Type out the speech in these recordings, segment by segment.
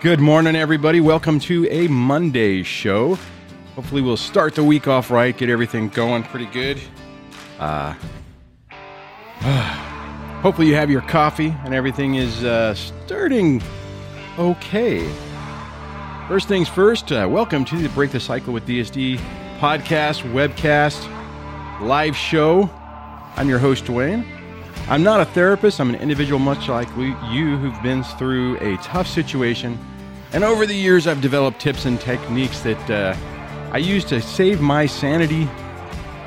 Good morning, everybody. Welcome to a Monday show. Hopefully, we'll start the week off right, get everything going pretty good. Uh, hopefully, you have your coffee and everything is uh, starting okay. First things first, uh, welcome to the Break the Cycle with DSD podcast, webcast, live show. I'm your host, Dwayne. I'm not a therapist, I'm an individual much like you who've been through a tough situation. And over the years, I've developed tips and techniques that uh, I use to save my sanity,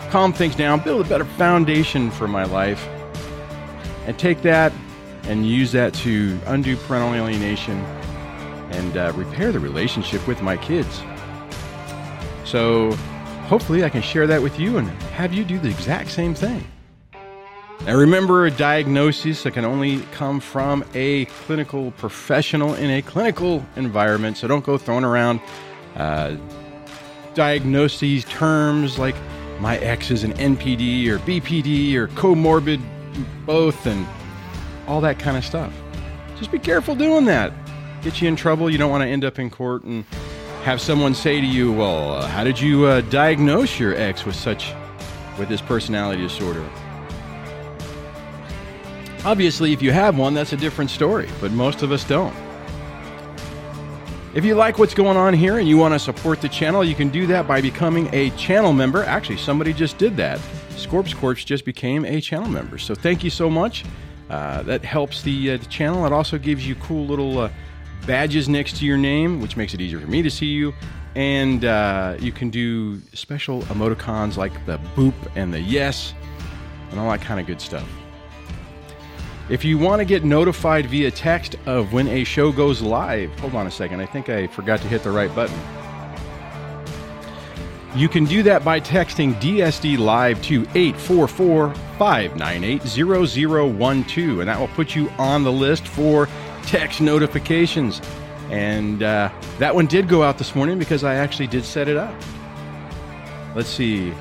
calm things down, build a better foundation for my life, and take that and use that to undo parental alienation and uh, repair the relationship with my kids. So, hopefully, I can share that with you and have you do the exact same thing. Now, remember, a diagnosis that can only come from a clinical professional in a clinical environment. So don't go throwing around uh, diagnoses terms like my ex is an NPD or BPD or comorbid both and all that kind of stuff. Just be careful doing that. Get you in trouble. You don't want to end up in court and have someone say to you, "Well, how did you uh, diagnose your ex with such with this personality disorder?" Obviously, if you have one, that's a different story, but most of us don't. If you like what's going on here and you want to support the channel, you can do that by becoming a channel member. Actually, somebody just did that. Scorps Corps just became a channel member. So thank you so much. Uh, that helps the, uh, the, channel. It also gives you cool little uh, badges next to your name, which makes it easier for me to see you. And uh, you can do special emoticons like the boop and the yes and all that kind of good stuff. If you want to get notified via text of when a show goes live, hold on a second. I think I forgot to hit the right button. You can do that by texting DSD Live to 844 598 0012, and that will put you on the list for text notifications. And uh, that one did go out this morning because I actually did set it up. Let's see.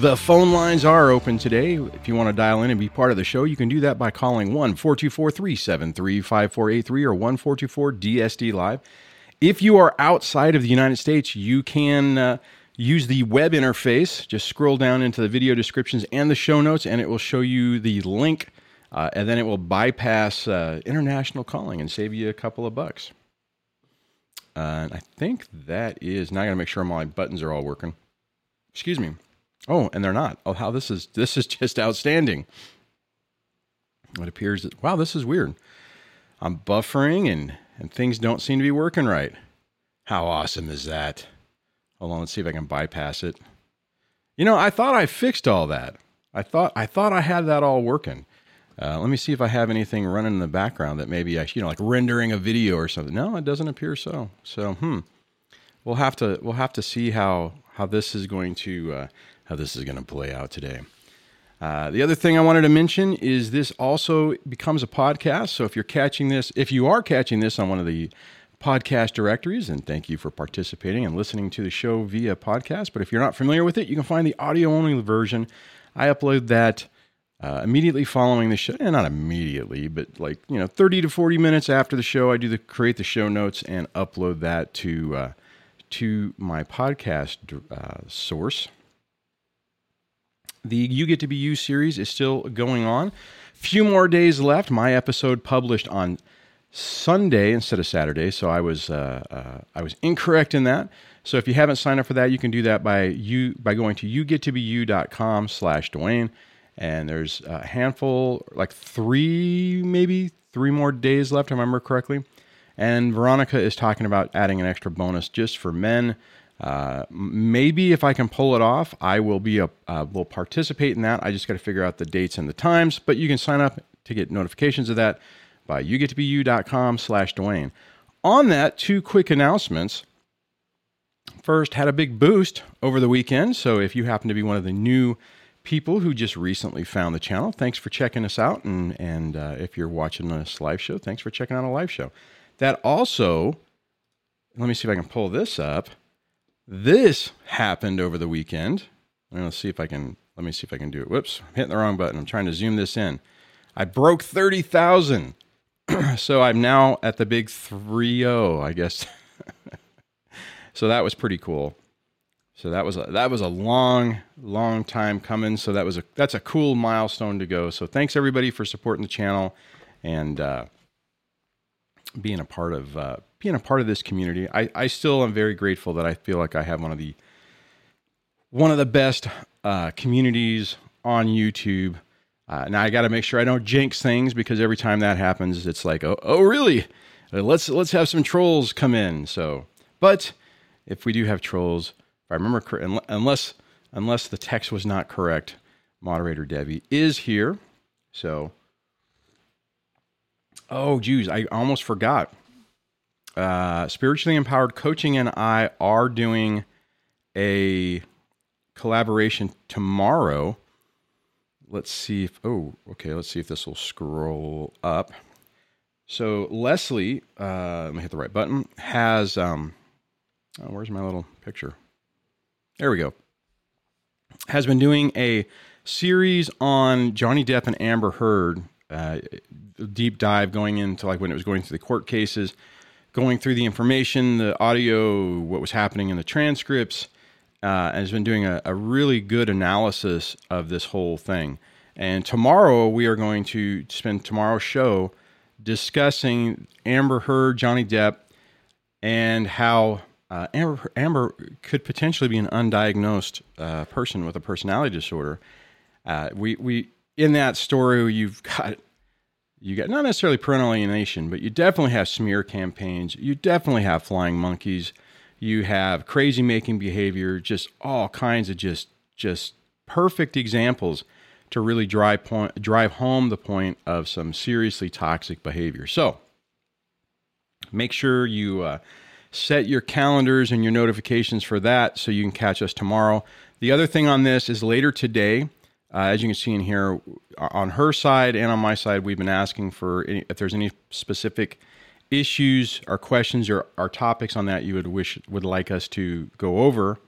The phone lines are open today. If you want to dial in and be part of the show, you can do that by calling 1 424 373 5483 or 1 424 DSD Live. If you are outside of the United States, you can uh, use the web interface. Just scroll down into the video descriptions and the show notes, and it will show you the link, uh, and then it will bypass uh, international calling and save you a couple of bucks. Uh, and I think that is now. I got to make sure my buttons are all working. Excuse me. Oh, and they're not. Oh, how this is this is just outstanding. It appears that wow, this is weird. I'm buffering and and things don't seem to be working right. How awesome is that? Hold on, let's see if I can bypass it. You know, I thought I fixed all that. I thought I thought I had that all working. Uh, let me see if I have anything running in the background that maybe I, you know, like rendering a video or something. No, it doesn't appear so. So, hmm, we'll have to we'll have to see how how this is going to uh, how this is going to play out today. Uh, the other thing I wanted to mention is this also becomes a podcast. So if you're catching this, if you are catching this on one of the podcast directories, and thank you for participating and listening to the show via podcast. But if you're not familiar with it, you can find the audio only version. I upload that uh, immediately following the show, and not immediately, but like you know, 30 to 40 minutes after the show, I do the create the show notes and upload that to uh, to my podcast uh, source. The You Get to Be You series is still going on. Few more days left. My episode published on Sunday instead of Saturday, so I was uh, uh, I was incorrect in that. So if you haven't signed up for that, you can do that by you by going to yougettobeyou.com slash Dwayne. And there's a handful, like three, maybe three more days left, if I remember correctly. And Veronica is talking about adding an extra bonus just for men. Uh, maybe if I can pull it off, I will be a uh, will participate in that. I just got to figure out the dates and the times. But you can sign up to get notifications of that by yougettobeyou.com slash Dwayne. On that, two quick announcements. First, had a big boost over the weekend. So if you happen to be one of the new people who just recently found the channel, thanks for checking us out. And and uh, if you're watching this live show, thanks for checking out a live show. That also, let me see if I can pull this up. This happened over the weekend. Let's see if I can. Let me see if I can do it. Whoops, I'm hitting the wrong button. I'm trying to zoom this in. I broke 30,000 so I'm now at the big 3 0, I guess. so that was pretty cool. So that was a, that was a long, long time coming. So that was a that's a cool milestone to go. So thanks everybody for supporting the channel and uh, being a part of uh, being a part of this community. I, I still am very grateful that I feel like I have one of the one of the best uh, communities on YouTube. Uh, now I got to make sure I don't jinx things because every time that happens, it's like, oh, oh, really? Uh, let's let's have some trolls come in. So, but if we do have trolls, if I remember, unless unless the text was not correct, moderator Debbie is here. So, oh, geez, I almost forgot. Uh, Spiritually Empowered Coaching and I are doing a collaboration tomorrow. Let's see if, oh, okay, let's see if this will scroll up. So Leslie, uh, let me hit the right button, has, um, oh, where's my little picture? There we go. Has been doing a series on Johnny Depp and Amber Heard, uh, deep dive going into like when it was going through the court cases, going through the information, the audio, what was happening in the transcripts, uh, has been doing a, a, really good analysis of this whole thing. And tomorrow we are going to spend tomorrow's show discussing Amber Heard, Johnny Depp, and how uh, Amber, Amber could potentially be an undiagnosed uh, person with a personality disorder. Uh, we we in that story you've got you got not necessarily parental alienation, but you definitely have smear campaigns. You definitely have flying monkeys you have crazy making behavior, just all kinds of just just perfect examples to really drive point drive home the point of some seriously toxic behavior. So make sure you uh, set your calendars and your notifications for that so you can catch us tomorrow. The other thing on this is later today, uh, as you can see in here, on her side and on my side, we've been asking for any, if there's any specific issues or questions or, or topics on that you would wish would like us to go over.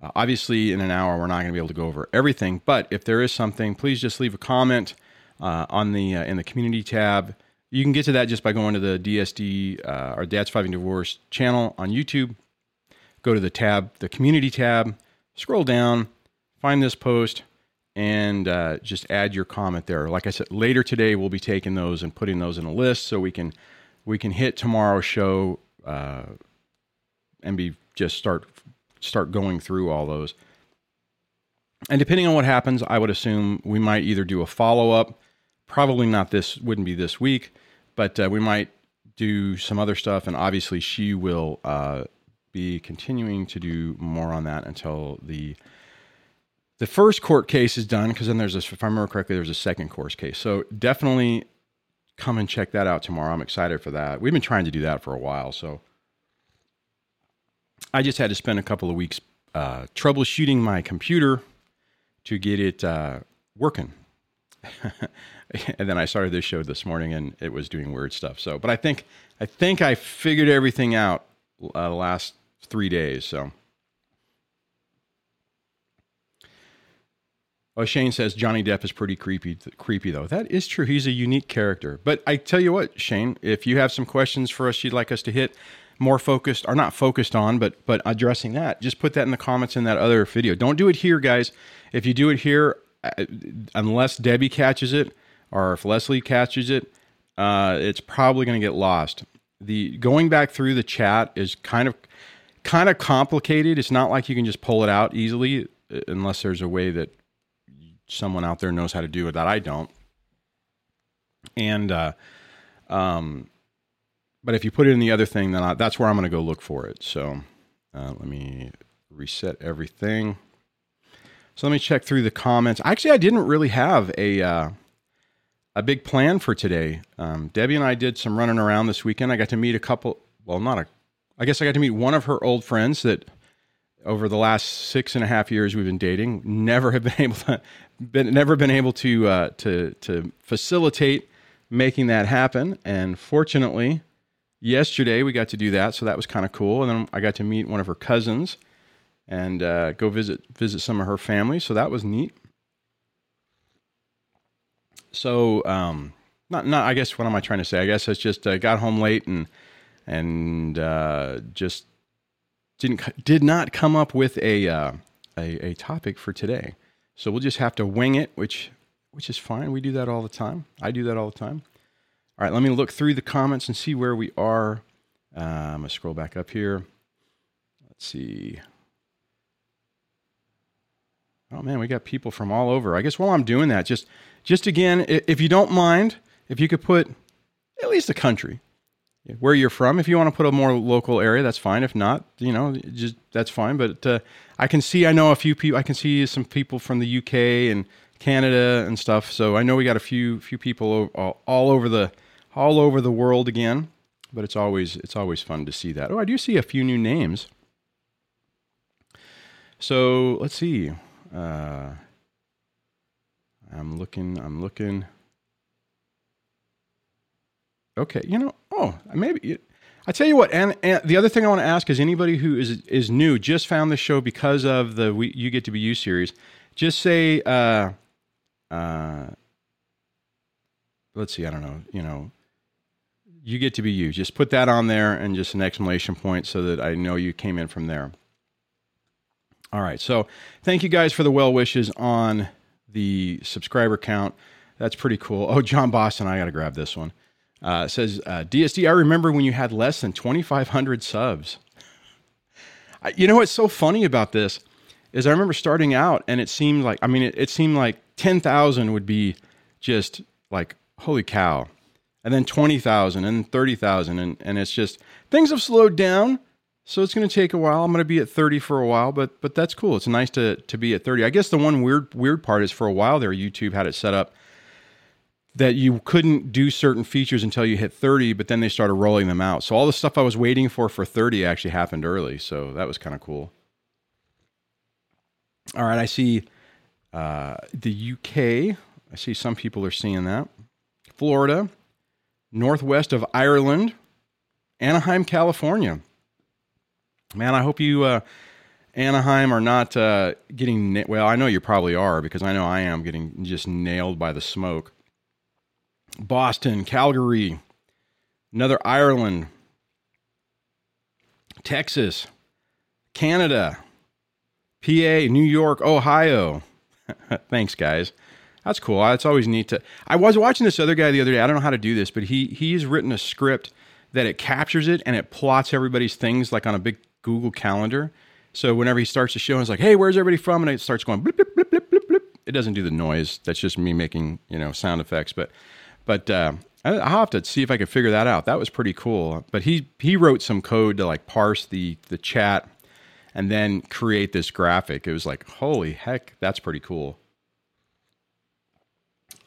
Uh, obviously, in an hour, we're not going to be able to go over everything, but if there is something, please just leave a comment uh, on the uh, in the community tab. You can get to that just by going to the DSD uh, or Dad Surviving Divorce channel on YouTube. Go to the tab, the community tab, scroll down, find this post, and uh, just add your comment there. Like I said, later today we'll be taking those and putting those in a list so we can we can hit tomorrow's show uh, and be just start start going through all those. And depending on what happens, I would assume we might either do a follow up. Probably not this wouldn't be this week, but uh, we might do some other stuff. And obviously, she will uh, be continuing to do more on that until the the first court case is done. Because then there's a, if I remember correctly, there's a second court case. So definitely come and check that out tomorrow. I'm excited for that. We've been trying to do that for a while, so I just had to spend a couple of weeks uh, troubleshooting my computer to get it uh, working. and then I started this show this morning, and it was doing weird stuff. So, but I think I think I figured everything out uh, the last three days. So Oh, Shane says Johnny Depp is pretty creepy. Creepy though. That is true. He's a unique character. But I tell you what, Shane, if you have some questions for us, you'd like us to hit more focused, or not focused on, but but addressing that, just put that in the comments in that other video. Don't do it here, guys. If you do it here, uh, unless Debbie catches it or if Leslie catches it, uh, it's probably going to get lost. The going back through the chat is kind of kind of complicated. It's not like you can just pull it out easily uh, unless there's a way that someone out there knows how to do it that I don't. And, uh, um, but if you put it in the other thing, then I, that's where I'm going to go look for it. So uh, let me reset everything. So let me check through the comments. Actually, I didn't really have a uh, a big plan for today. Um, Debbie and I did some running around this weekend. I got to meet a couple. Well, not a. I guess I got to meet one of her old friends that over the last six and a half years we've been dating. Never have been able to been never been able to uh, to to facilitate making that happen. And fortunately, yesterday we got to do that, so that was kind of cool. And then I got to meet one of her cousins and uh, go visit visit some of her family, so that was neat. So um, not not. I guess what am I trying to say? I guess it's just uh, got home late and and uh, just didn't did not come up with a, uh, a a topic for today. So we'll just have to wing it, which which is fine. We do that all the time. I do that all the time. All right, let me look through the comments and see where we are. Uh, I'm gonna scroll back up here. Let's see. Oh man, we got people from all over. I guess while I'm doing that, just just again, if you don't mind, if you could put at least a country where you're from. If you want to put a more local area, that's fine. If not, you know, just that's fine. But uh, I can see, I know a few people. I can see some people from the UK and Canada and stuff. So I know we got a few few people all, all over the all over the world again. But it's always it's always fun to see that. Oh, I do see a few new names. So let's see. Uh, I'm looking. I'm looking. Okay, you know, oh, maybe. I tell you what, and, and, the other thing I want to ask is anybody who is is new, just found the show because of the we, "You Get to Be You" series. Just say, uh, uh, let's see, I don't know, you know, you get to be you. Just put that on there and just an exclamation point so that I know you came in from there. All right, so thank you guys for the well wishes on the subscriber count. That's pretty cool. Oh, John Boston, I got to grab this one. Uh, says uh, DSD. I remember when you had less than 2,500 subs. I, you know what's so funny about this is I remember starting out and it seemed like I mean it, it seemed like 10,000 would be just like holy cow, and then 20,000 and 30,000 and and it's just things have slowed down. So it's going to take a while. I'm going to be at 30 for a while, but but that's cool. It's nice to to be at 30. I guess the one weird weird part is for a while there YouTube had it set up that you couldn't do certain features until you hit 30, but then they started rolling them out. So all the stuff I was waiting for for 30 actually happened early. So that was kind of cool. All right, I see uh, the UK. I see some people are seeing that. Florida, northwest of Ireland, Anaheim, California. Man, I hope you, uh, Anaheim, are not uh, getting. Na- well, I know you probably are because I know I am getting just nailed by the smoke. Boston, Calgary, another Ireland, Texas, Canada, PA, New York, Ohio. Thanks, guys. That's cool. It's always neat to. I was watching this other guy the other day. I don't know how to do this, but he he's written a script that it captures it and it plots everybody's things like on a big Google Calendar. So whenever he starts the show, it's like, "Hey, where's everybody from?" and it starts going blip blip blip blip blip blip. It doesn't do the noise. That's just me making you know sound effects, but but uh, I'll have to see if I can figure that out. That was pretty cool. But he he wrote some code to like parse the the chat and then create this graphic. It was like, holy heck, that's pretty cool.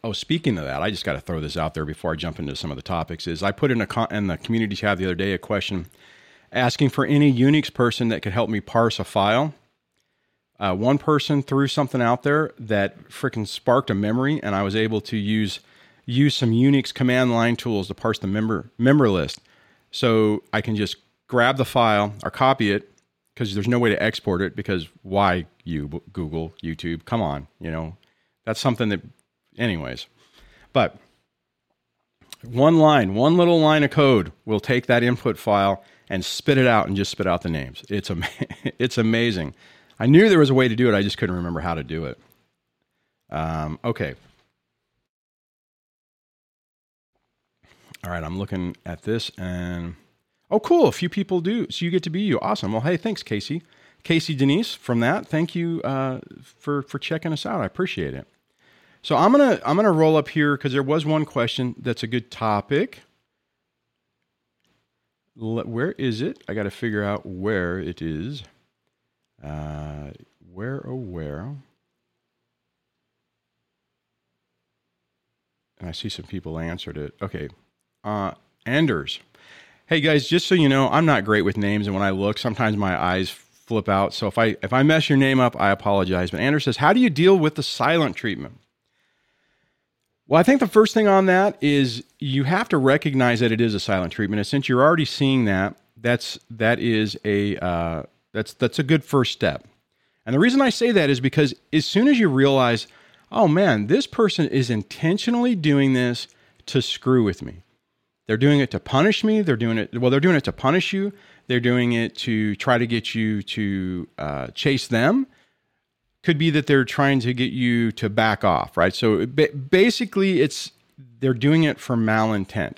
Oh, speaking of that, I just got to throw this out there before I jump into some of the topics. Is I put in a con- in the community tab the other day a question asking for any Unix person that could help me parse a file. Uh, one person threw something out there that freaking sparked a memory, and I was able to use use some Unix command line tools to parse the member member list. So I can just grab the file or copy it because there's no way to export it because why you Google YouTube? Come on, you know that's something that, anyways. But one line, one little line of code will take that input file and spit it out and just spit out the names. It's am- it's amazing. I knew there was a way to do it. I just couldn't remember how to do it. Um, okay, All right, I'm looking at this and oh, cool. A few people do. So you get to be you. Awesome. Well, hey, thanks, Casey. Casey Denise from that. Thank you uh, for for checking us out. I appreciate it. So I'm gonna I'm gonna roll up here because there was one question that's a good topic. Where is it? I got to figure out where it is. Uh, where oh where? And I see some people answered it. Okay, uh, Anders. Hey guys, just so you know, I'm not great with names, and when I look, sometimes my eyes flip out. So if I if I mess your name up, I apologize. But Anders says, "How do you deal with the silent treatment?" Well, I think the first thing on that is you have to recognize that it is a silent treatment, and since you're already seeing that, that's that is a uh, that's that's a good first step. And the reason I say that is because as soon as you realize, oh man, this person is intentionally doing this to screw with me. They're doing it to punish me. They're doing it, well, they're doing it to punish you. They're doing it to try to get you to uh, chase them. Could be that they're trying to get you to back off, right? So basically, it's they're doing it for malintent.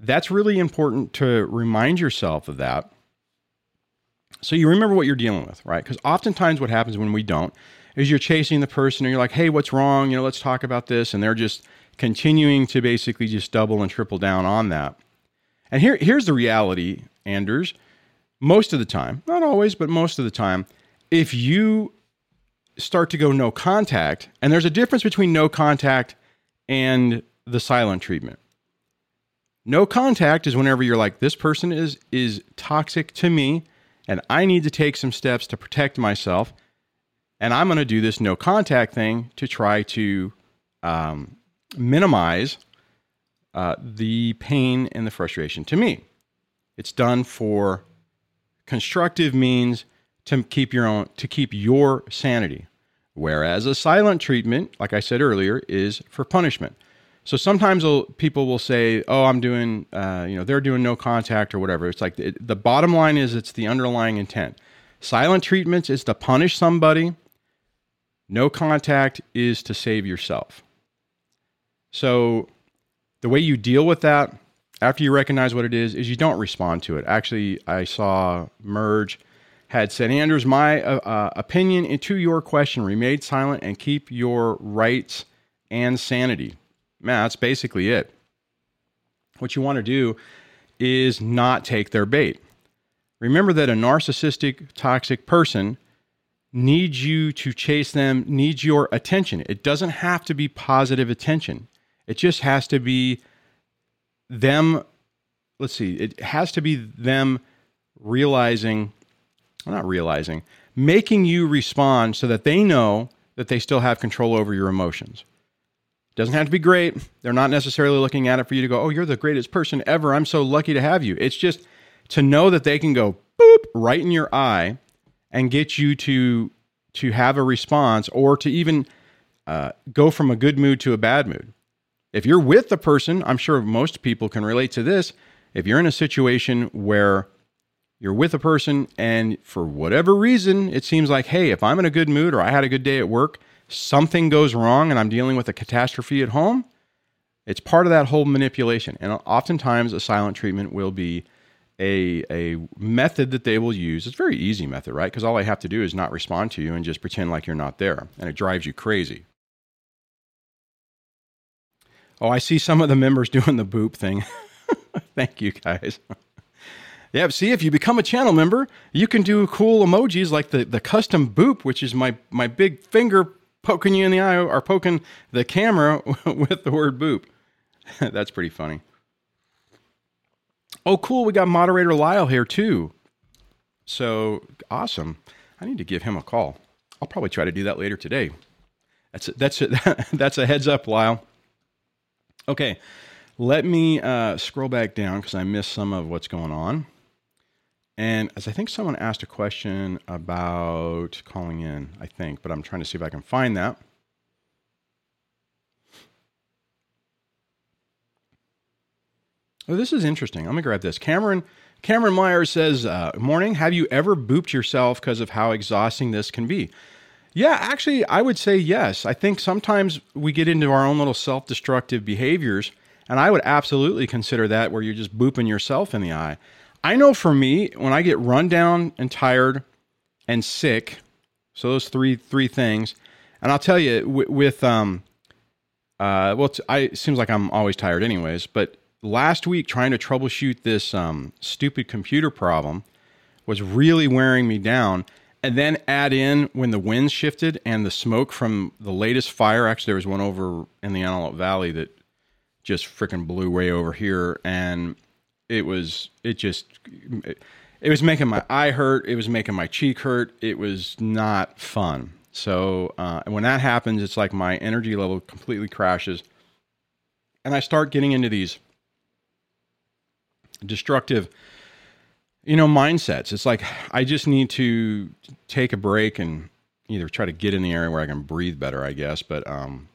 That's really important to remind yourself of that. So you remember what you're dealing with, right? Because oftentimes what happens when we don't is you're chasing the person and you're like, hey, what's wrong? You know, let's talk about this. And they're just continuing to basically just double and triple down on that. And here, here's the reality, Anders. Most of the time, not always, but most of the time, if you start to go no contact, and there's a difference between no contact and the silent treatment. No contact is whenever you're like, this person is is toxic to me, and I need to take some steps to protect myself, and I'm going to do this no contact thing to try to um, minimize uh, the pain and the frustration to me. It's done for constructive means to keep your own to keep your sanity. Whereas a silent treatment, like I said earlier, is for punishment. So sometimes people will say, "Oh, I'm doing, uh, you know, they're doing no contact or whatever." It's like it, the bottom line is it's the underlying intent. Silent treatments is to punish somebody. No contact is to save yourself. So the way you deal with that after you recognize what it is is you don't respond to it. Actually, I saw Merge had said, Anders, my uh, uh, opinion into your question remain silent and keep your rights and sanity. Man, that's basically it. What you want to do is not take their bait. Remember that a narcissistic, toxic person needs you to chase them, needs your attention. It doesn't have to be positive attention, it just has to be them. Let's see, it has to be them realizing not realizing, making you respond so that they know that they still have control over your emotions. Doesn't have to be great. They're not necessarily looking at it for you to go, oh, you're the greatest person ever. I'm so lucky to have you. It's just to know that they can go boop right in your eye and get you to to have a response or to even uh, go from a good mood to a bad mood. If you're with the person, I'm sure most people can relate to this. If you're in a situation where you're with a person and for whatever reason it seems like hey if i'm in a good mood or i had a good day at work something goes wrong and i'm dealing with a catastrophe at home it's part of that whole manipulation. And oftentimes a silent treatment will be a, a method that they will use. It's a very easy method right? Because all i have to do is not respond to you and just pretend like you're not there and it drives you crazy oh i see some of the members doing the boop thing thank you guys yeah, see, if you become a channel member, you can do cool emojis like the, the custom boop, which is my, my big finger poking you in the eye or poking the camera with the word boop. That's pretty funny. Oh, cool. We got moderator Lyle here too. So awesome. I need to give him a call. I'll probably try to do that later today. That's a, that's a, that's a heads up, Lyle. Okay, let me uh, scroll back down because I missed some of what's going on. And as I think someone asked a question about calling in, I think, but I'm trying to see if I can find that. Oh, this is interesting. I'm gonna grab this. Cameron Cameron Myers says, uh, "Morning. Have you ever booped yourself because of how exhausting this can be?" Yeah, actually, I would say yes. I think sometimes we get into our own little self-destructive behaviors, and I would absolutely consider that where you're just booping yourself in the eye. I know for me, when I get run down and tired and sick, so those three three things, and I'll tell you with, with um, uh, well, I it seems like I'm always tired anyways, but last week trying to troubleshoot this um, stupid computer problem was really wearing me down. And then add in when the winds shifted and the smoke from the latest fire. Actually, there was one over in the Antelope Valley that just freaking blew way over here, and it was it just it, it was making my eye hurt. It was making my cheek hurt. It was not fun. So uh, when that happens, it's like my energy level completely crashes, and I start getting into these destructive, you know, mindsets. It's like I just need to take a break and either try to get in the area where I can breathe better, I guess. But um,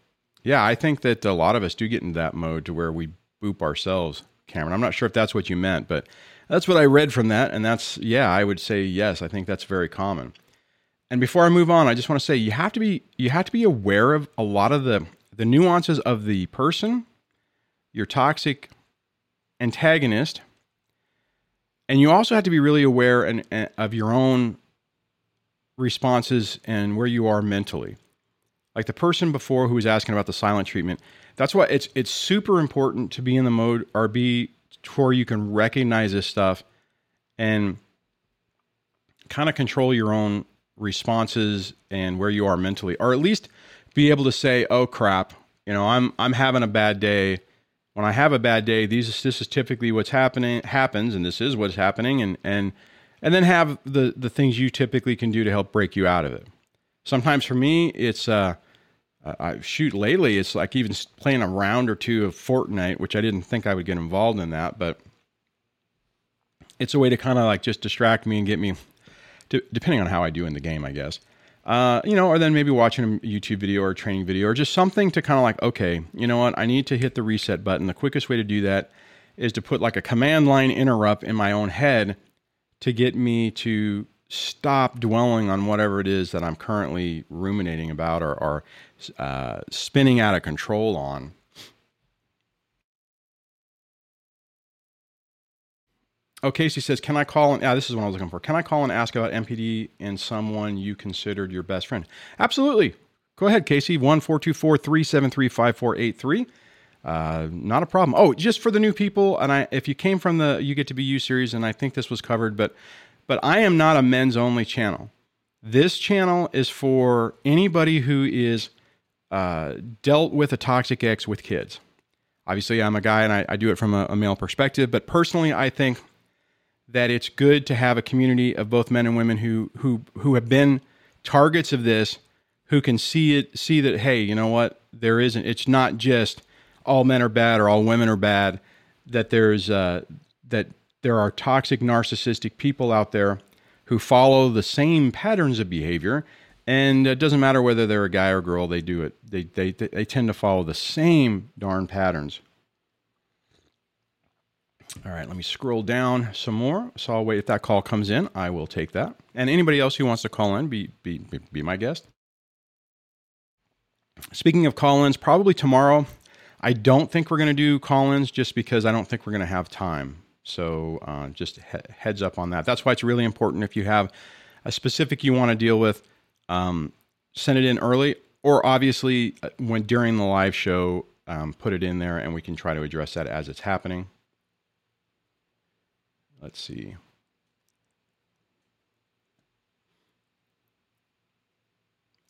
Yeah, I think that a lot of us do get into that mode to where we boop ourselves, Cameron. I'm not sure if that's what you meant, but that's what I read from that. And that's, yeah, I would say yes. I think that's very common. And before I move on, I just want to say you have to be you have to be aware of a lot of the the nuances of the person, your toxic antagonist, and you also have to be really aware and, and of your own responses and where you are mentally. Like the person before who was asking about the silent treatment, that's why it's it's super important to be in the mode or be where you can recognize this stuff and kind of control your own responses and where you are mentally, or at least be able to say, "Oh crap, you know, I'm I'm having a bad day." When I have a bad day, these this is typically what's happening happens, and this is what's happening, and and and then have the the things you typically can do to help break you out of it. Sometimes for me, it's uh, I shoot lately. It's like even playing a round or two of Fortnite, which I didn't think I would get involved in that, but it's a way to kind of like just distract me and get me depending on how I do in the game, I guess. Uh, you know, or then maybe watching a YouTube video or a training video or just something to kind of like, okay, you know what, I need to hit the reset button. The quickest way to do that is to put like a command line interrupt in my own head to get me to stop dwelling on whatever it is that I'm currently ruminating about or, or uh, spinning out of control on. Oh, Casey says, "Can I call and yeah, this is what I was looking for. Can I call and ask about NPD and someone you considered your best friend?" Absolutely. Go ahead, Casey. One four two four three seven three five four eight three. Uh, not a problem. Oh, just for the new people, and I, if you came from the You Get to Be You series, and I think this was covered, but, but I am not a men's only channel. This channel is for anybody who is uh, dealt with a toxic ex with kids. Obviously, I'm a guy, and I, I do it from a, a male perspective. But personally, I think that it's good to have a community of both men and women who who who have been targets of this, who can see it, see that hey, you know what, there isn't. It's not just all men are bad or all women are bad. That there's uh, that there are toxic, narcissistic people out there who follow the same patterns of behavior, and it doesn't matter whether they're a guy or girl. They do it. They they they tend to follow the same darn patterns. All right, let me scroll down some more. So I'll wait if that call comes in. I will take that. And anybody else who wants to call in, be be be my guest. Speaking of call-ins, probably tomorrow. I don't think we're going to do call-ins just because I don't think we're going to have time. So uh, just he- heads up on that. That's why it's really important if you have a specific you want to deal with, um, send it in early, or obviously uh, when during the live show, um, put it in there, and we can try to address that as it's happening. Let's see.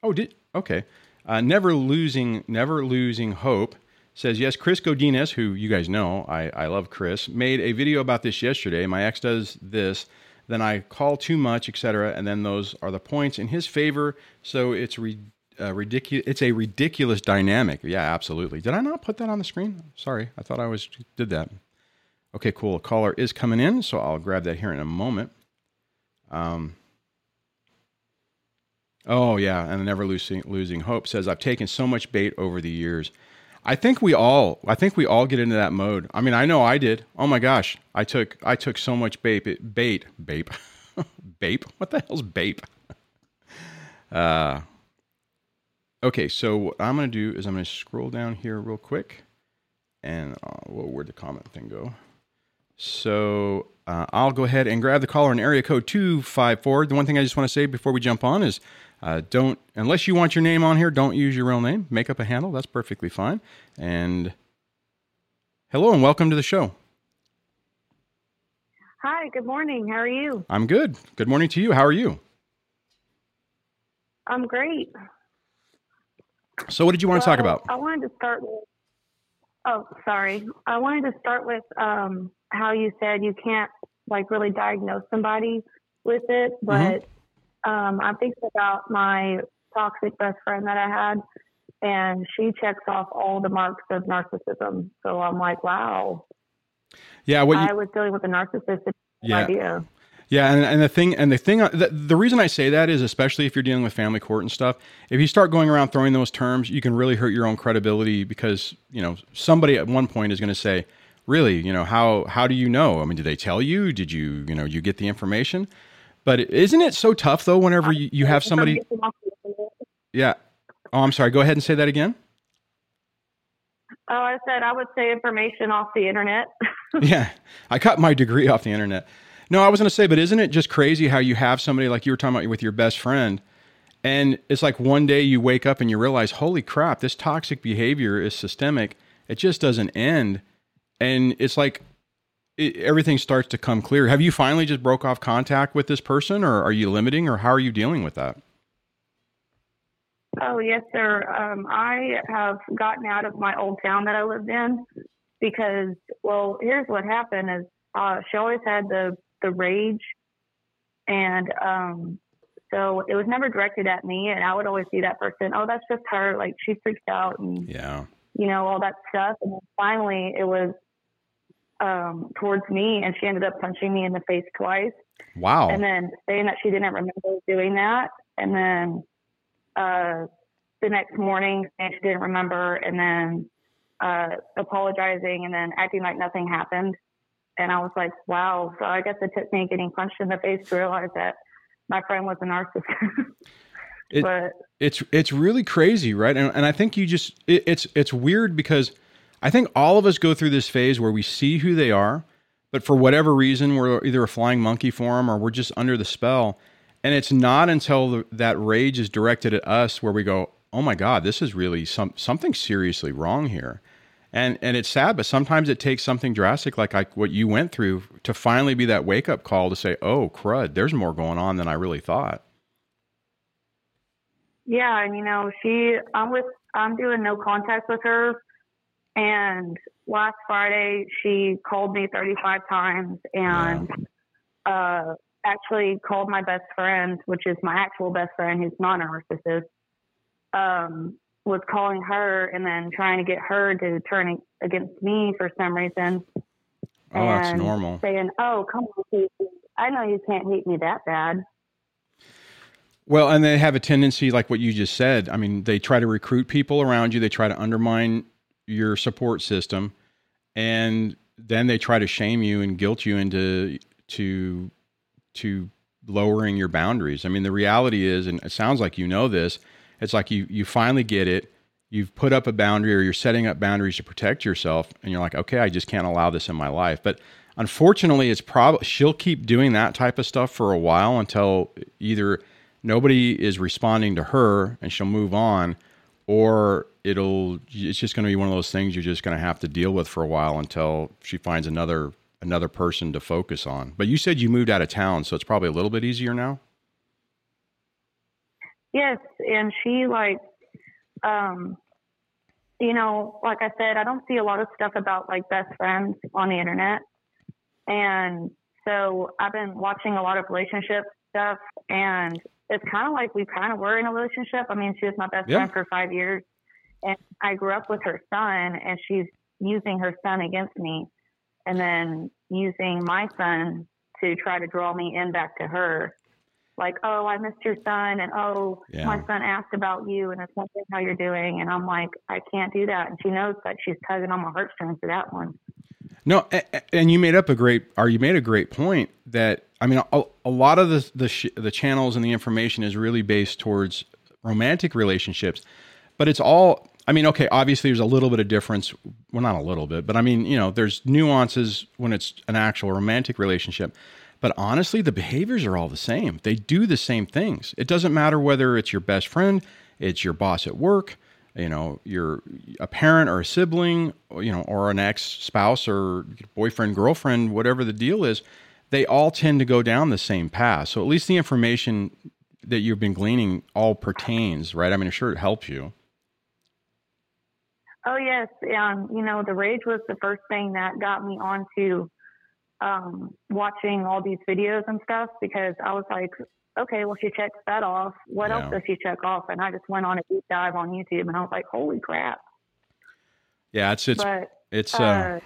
Oh, did okay. Uh, never losing, never losing hope says yes. Chris Godinez, who you guys know, I, I love Chris, made a video about this yesterday. My ex does this, then I call too much, etc., and then those are the points in his favor. So it's re, uh, ridiculous. It's a ridiculous dynamic. Yeah, absolutely. Did I not put that on the screen? Sorry, I thought I was did that. Okay, cool. A caller is coming in, so I'll grab that here in a moment. Um, oh yeah, and never losing losing hope says I've taken so much bait over the years. I think we all I think we all get into that mode. I mean, I know I did. Oh my gosh, I took I took so much bait bait bait bape. What the hell's bape? Uh, okay, so what I'm going to do is I'm going to scroll down here real quick, and uh, well, where'd the comment thing go? So uh, I'll go ahead and grab the caller in area code 254. The one thing I just want to say before we jump on is uh, don't, unless you want your name on here, don't use your real name. Make up a handle. That's perfectly fine. And hello and welcome to the show. Hi, good morning. How are you? I'm good. Good morning to you. How are you? I'm great. So, what did you want well, to talk about? I wanted to start with. Oh, sorry. I wanted to start with um, how you said you can't like really diagnose somebody with it, Mm-hmm. but um, I'm thinking about my toxic best friend that I had, and she checks off all the marks of narcissism. So I'm like, wow, Yeah, what you, I was dealing with a narcissist. Yeah. Idea. Yeah, and, and the thing, and the thing, uh, the, the reason I say that is especially if you're dealing with family court and stuff. If you start going around throwing those terms, you can really hurt your own credibility because you know somebody at one point is going to say, "Really, you know how how do you know? I mean, did they tell you? Did you you know you get the information?" But isn't it so tough though? Whenever you, you have somebody, yeah. Oh, I'm sorry. Go ahead and say that again. Oh, I said I would say information off the internet. yeah, I got my degree off the internet. No, I was going to say, but isn't it just crazy how you have somebody like you were talking about with your best friend, and it's like one day you wake up and you realize, holy crap, this toxic behavior is systemic. It just doesn't end, and it's like it, everything starts to come clear. Have you finally just broke off contact with this person, or are you limiting, or how are you dealing with that? Oh yes, sir. Um, I have gotten out of my old town that I lived in because, well, here's what happened: is uh, she always had the the rage. And um, so it was never directed at me. And I would always see that person, oh, that's just her. Like she freaked out and, yeah. you know, all that stuff. And then finally it was um, towards me and she ended up punching me in the face twice. Wow. And then saying that she didn't remember doing that. And then uh, the next morning saying she didn't remember and then uh, apologizing and then acting like nothing happened. And I was like, wow. So I guess it took me getting punched in the face to realize that my friend was a narcissist. it, but it's it's really crazy, right? And, and I think you just it, it's it's weird because I think all of us go through this phase where we see who they are, but for whatever reason we're either a flying monkey for them or we're just under the spell. And it's not until the, that rage is directed at us where we go, "Oh my God, this is really some something seriously wrong here." And and it's sad but sometimes it takes something drastic like I, what you went through to finally be that wake up call to say oh crud there's more going on than i really thought yeah and you know she i'm with i'm doing no contact with her and last friday she called me 35 times and yeah. uh actually called my best friend which is my actual best friend who's not a narcissist um was calling her and then trying to get her to turn against me for some reason. Oh, that's normal. Saying, "Oh, come on, I know you can't hate me that bad." Well, and they have a tendency, like what you just said. I mean, they try to recruit people around you. They try to undermine your support system, and then they try to shame you and guilt you into to to lowering your boundaries. I mean, the reality is, and it sounds like you know this it's like you you finally get it. You've put up a boundary or you're setting up boundaries to protect yourself and you're like, "Okay, I just can't allow this in my life." But unfortunately, it's probably she'll keep doing that type of stuff for a while until either nobody is responding to her and she'll move on or it'll it's just going to be one of those things you're just going to have to deal with for a while until she finds another another person to focus on. But you said you moved out of town, so it's probably a little bit easier now. Yes, and she like, um, you know, like I said, I don't see a lot of stuff about like best friends on the internet, and so I've been watching a lot of relationship stuff, and it's kind of like we kind of were in a relationship. I mean, she was my best yeah. friend for five years, and I grew up with her son, and she's using her son against me, and then using my son to try to draw me in back to her like, oh, I missed your son, and oh, yeah. my son asked about you, and it's wondering how you're doing, and I'm like, I can't do that, and she knows that she's tugging on my heartstrings for that one. No, and you made up a great, or you made a great point that I mean, a, a lot of the the, sh- the channels and the information is really based towards romantic relationships, but it's all. I mean, okay, obviously there's a little bit of difference. Well, not a little bit, but I mean, you know, there's nuances when it's an actual romantic relationship. But honestly, the behaviors are all the same. They do the same things. It doesn't matter whether it's your best friend, it's your boss at work, you know, you're a parent or a sibling, you know, or an ex spouse or boyfriend, girlfriend, whatever the deal is, they all tend to go down the same path. So at least the information that you've been gleaning all pertains, right? I mean, I'm sure it helps you. Oh yes, um, you know, the rage was the first thing that got me onto um, watching all these videos and stuff because I was like, okay, well, she checks that off. What yeah. else does she check off? And I just went on a deep dive on YouTube and I was like, holy crap. Yeah, it's, it's, but, it's, uh, uh,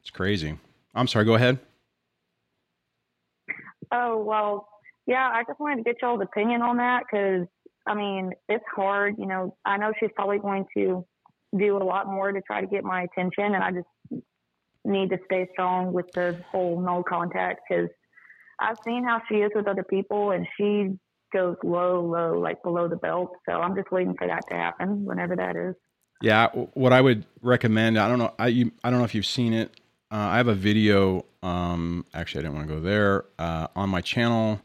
it's crazy. I'm sorry, go ahead. Oh well, yeah. I just wanted to get y'all's opinion on that because I mean it's hard. You know, I know she's probably going to do a lot more to try to get my attention, and I just need to stay strong with the whole no contact because I've seen how she is with other people, and she goes low, low, like below the belt. So I'm just waiting for that to happen whenever that is. Yeah, what I would recommend, I don't know, I you, I don't know if you've seen it. Uh, I have a video. Um, actually, I didn't want to go there uh, on my channel,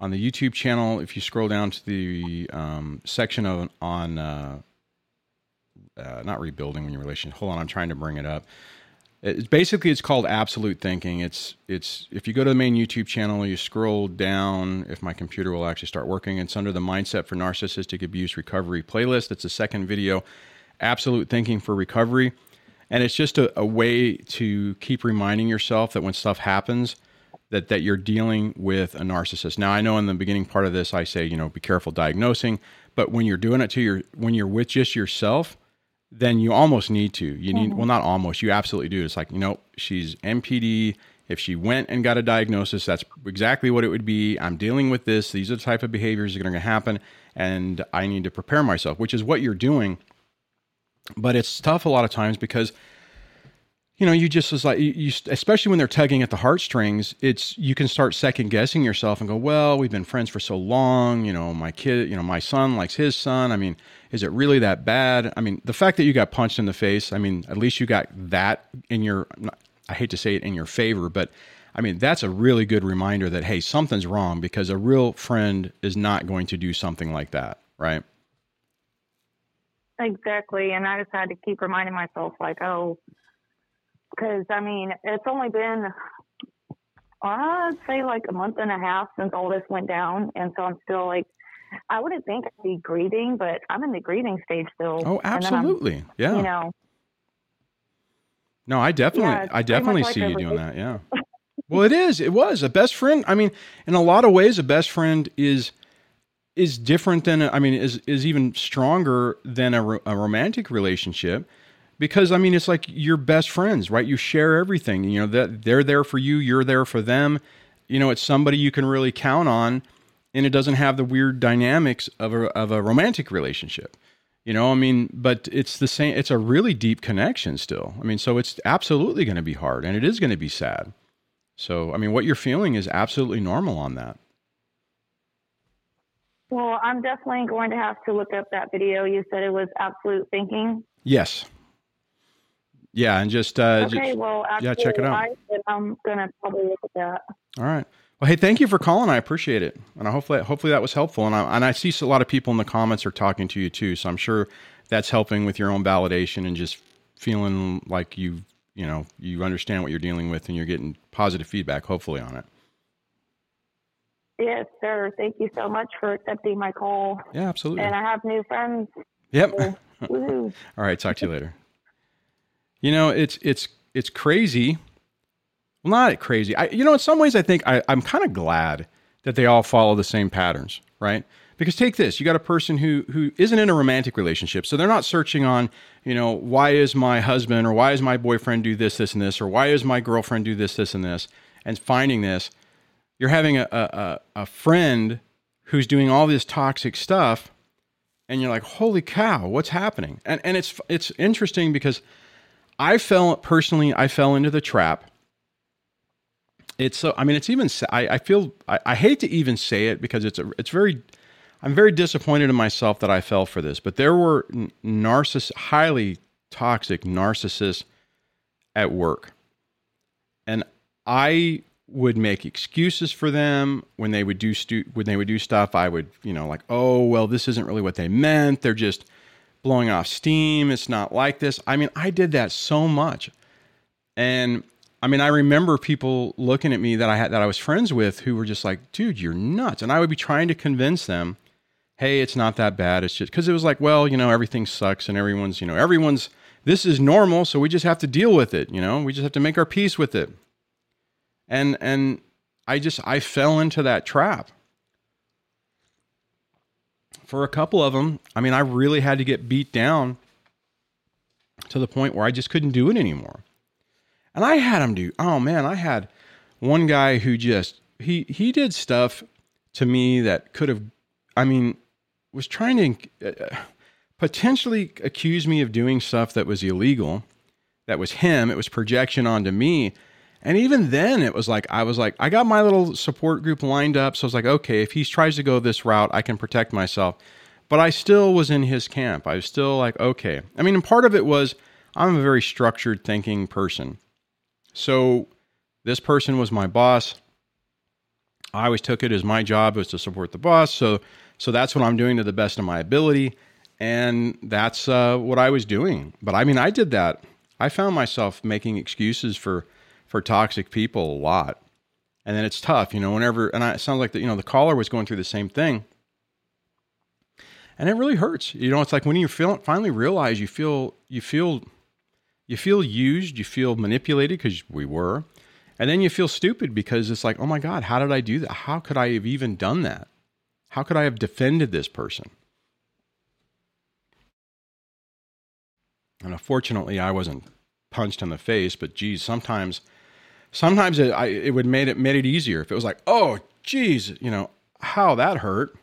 on the YouTube channel. If you scroll down to the um, section of on uh, uh not rebuilding when your relationship. Hold on, I'm trying to bring it up. It's basically it's called absolute thinking. It's it's if you go to the main YouTube channel, you scroll down. If my computer will actually start working, it's under the mindset for narcissistic abuse recovery playlist. It's the second video, absolute thinking for recovery, and it's just a, a way to keep reminding yourself that when stuff happens, that that you're dealing with a narcissist. Now I know in the beginning part of this I say you know be careful diagnosing, but when you're doing it to your when you're with just yourself then you almost need to. You need, mm-hmm. well, not almost, you absolutely do. It's like, you know, she's NPD. If she went and got a diagnosis, that's exactly what it would be. I'm dealing with this. These are the type of behaviors that are going to happen. And I need to prepare myself, which is what you're doing. But it's tough a lot of times because you know, you just was like, you, you, especially when they're tugging at the heartstrings, it's you can start second guessing yourself and go, well, we've been friends for so long. You know, my kid, you know, my son likes his son. I mean, is it really that bad? I mean, the fact that you got punched in the face, I mean, at least you got that in your, I hate to say it in your favor, but I mean, that's a really good reminder that, hey, something's wrong because a real friend is not going to do something like that, right? Exactly. And I just had to keep reminding myself, like, oh, because I mean, it's only been I'd say like a month and a half since all this went down, and so I'm still like, I wouldn't think I'd be grieving, but I'm in the grieving stage still. Oh, absolutely, yeah. You know. No, I definitely, yeah, I definitely see like you doing that. Yeah. well, it is. It was a best friend. I mean, in a lot of ways, a best friend is is different than. I mean, is is even stronger than a, a romantic relationship because I mean it's like your best friends, right? You share everything. You know that they're there for you, you're there for them. You know, it's somebody you can really count on, and it doesn't have the weird dynamics of a of a romantic relationship. You know, I mean, but it's the same. It's a really deep connection still. I mean, so it's absolutely going to be hard, and it is going to be sad. So, I mean, what you're feeling is absolutely normal on that. Well, I'm definitely going to have to look up that video. You said it was absolute thinking. Yes, yeah, and just uh, okay. Just, well, yeah, check it out. I'm gonna probably look at that. All right. Well, hey, thank you for calling. I appreciate it, and I hopefully hopefully that was helpful. And I and I see a lot of people in the comments are talking to you too, so I'm sure that's helping with your own validation and just feeling like you you know you understand what you're dealing with and you're getting positive feedback. Hopefully on it. Yes, sir. Thank you so much for accepting my call. Yeah, absolutely. And I have new friends. Yep. So, All right. Talk to you later. You know, it's it's it's crazy. Well, not crazy. I, you know, in some ways, I think I, I'm kind of glad that they all follow the same patterns, right? Because take this: you got a person who who isn't in a romantic relationship, so they're not searching on, you know, why is my husband or why is my boyfriend do this, this, and this, or why is my girlfriend do this, this, and this, and finding this. You're having a a, a friend who's doing all this toxic stuff, and you're like, holy cow, what's happening? And and it's it's interesting because I fell personally. I fell into the trap. It's so. I mean, it's even. I, I feel. I, I hate to even say it because it's a. It's very. I'm very disappointed in myself that I fell for this. But there were narciss, highly toxic narcissists at work, and I would make excuses for them when they would do stu- when they would do stuff. I would, you know, like, oh well, this isn't really what they meant. They're just blowing off steam. It's not like this. I mean, I did that so much. And I mean, I remember people looking at me that I had that I was friends with who were just like, "Dude, you're nuts." And I would be trying to convince them, "Hey, it's not that bad. It's just cuz it was like, well, you know, everything sucks and everyone's, you know, everyone's this is normal, so we just have to deal with it, you know? We just have to make our peace with it." And and I just I fell into that trap for a couple of them, I mean, I really had to get beat down to the point where I just couldn't do it anymore. And I had them do, oh man, I had one guy who just, he he did stuff to me that could have, I mean, was trying to uh, potentially accuse me of doing stuff that was illegal. That was him. It was projection onto me. And even then, it was like, I was like, I got my little support group lined up. So I was like, okay, if he tries to go this route, I can protect myself. But I still was in his camp. I was still like, okay. I mean, and part of it was I'm a very structured thinking person. So this person was my boss. I always took it as my job was to support the boss. So, so that's what I'm doing to the best of my ability. And that's uh, what I was doing. But I mean, I did that. I found myself making excuses for, for toxic people a lot. And then it's tough, you know, whenever, and I, it sounds like that, you know, the caller was going through the same thing. And it really hurts. You know, it's like when you feel, finally realize you feel, you feel, you feel used, you feel manipulated because we were and then you feel stupid because it's like, oh my God, how did I do that? How could I have even done that? How could I have defended this person? And unfortunately, I wasn't punched in the face, but geez, sometimes, sometimes it, I, it would made it made it easier if it was like, oh, geez, you know, how that hurt.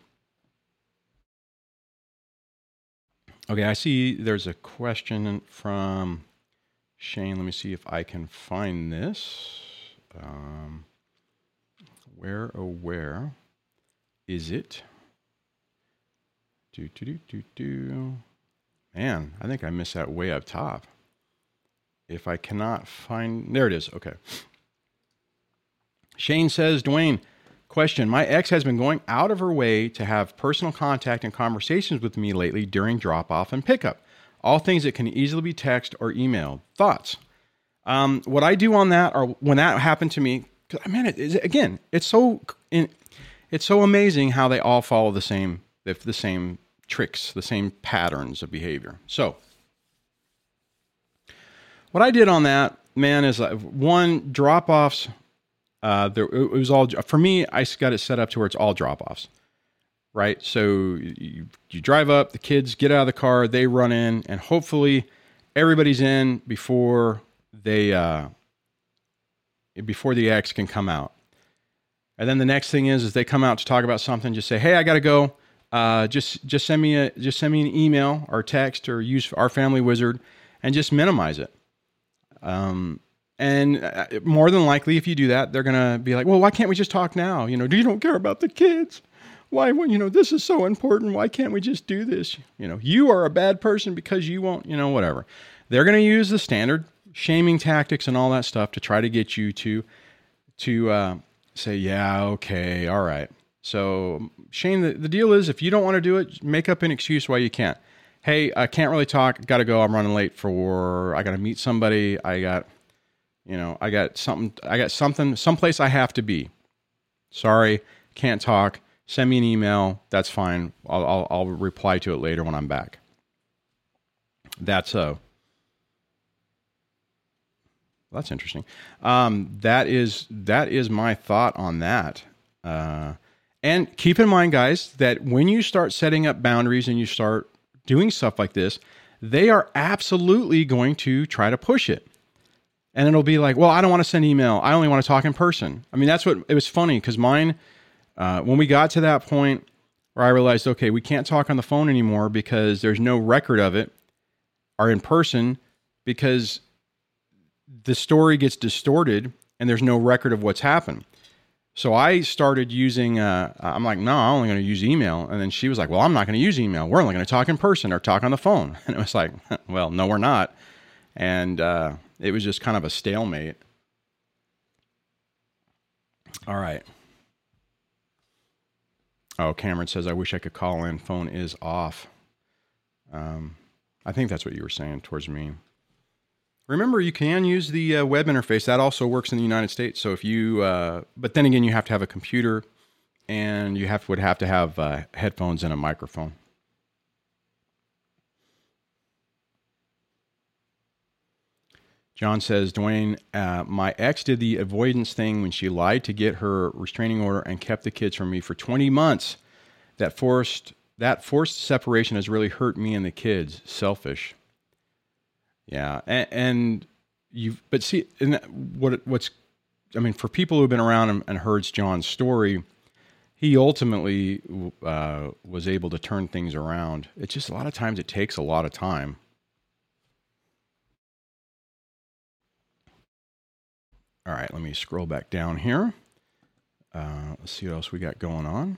Okay, I see there's a question from Shane. Let me see if I can find this. Um, where, oh, where is it? Do, do, do, do, do. Man, I think I missed that way up top. If I cannot find, there it is. Okay. Shane says, Dwayne, question. My ex has been going out of her way to have personal contact and conversations with me lately during drop off and pickup. All things that can easily be text or emailed. Thoughts? Um, what I do on that, or when that happened to me, man, it, it, again, it's so it's so amazing how they all follow the same the same tricks, the same patterns of behavior. So, what I did on that, man, is uh, one drop offs. Uh, there, it was all for me. I got it set up to where it's all drop offs, right? So you, you drive up, the kids get out of the car, they run in, and hopefully everybody's in before they uh, before the ex can come out. And then the next thing is, is they come out to talk about something. Just say, "Hey, I got to go. Uh, just just send me a just send me an email or text or use our family wizard, and just minimize it." Um, and uh, more than likely, if you do that, they're gonna be like, "Well, why can't we just talk now? You know, do you don't care about the kids? Why, you know, this is so important. Why can't we just do this? You know, you are a bad person because you won't. You know, whatever." They're gonna use the standard shaming tactics and all that stuff to try to get you to to uh, say, yeah, okay, all right. So Shane, the, the deal is if you don't want to do it, make up an excuse why you can't. Hey, I can't really talk. Got to go. I'm running late for. I got to meet somebody. I got, you know, I got something. I got something. Someplace I have to be. Sorry, can't talk. Send me an email. That's fine. I'll, I'll, I'll reply to it later when I'm back. That's a that's interesting. Um, that is that is my thought on that. Uh, and keep in mind, guys, that when you start setting up boundaries and you start doing stuff like this, they are absolutely going to try to push it. And it'll be like, well, I don't want to send email. I only want to talk in person. I mean, that's what it was funny because mine, uh, when we got to that point where I realized, okay, we can't talk on the phone anymore because there's no record of it, or in person because the story gets distorted and there's no record of what's happened. So I started using, uh, I'm like, no, I'm only going to use email. And then she was like, well, I'm not going to use email. We're only going to talk in person or talk on the phone. And it was like, well, no, we're not. And uh, it was just kind of a stalemate. All right. Oh, Cameron says, I wish I could call in. Phone is off. Um, I think that's what you were saying towards me. Remember, you can use the uh, web interface. That also works in the United States. So if you, uh, but then again, you have to have a computer, and you have would have to have uh, headphones and a microphone. John says, Dwayne, uh, my ex did the avoidance thing when she lied to get her restraining order and kept the kids from me for 20 months. That forced that forced separation has really hurt me and the kids. Selfish. Yeah, and, and you but see, and what what's I mean, for people who've been around and, and heard John's story, he ultimately uh, was able to turn things around. It's just a lot of times it takes a lot of time. All right, let me scroll back down here. Uh, let's see what else we got going on.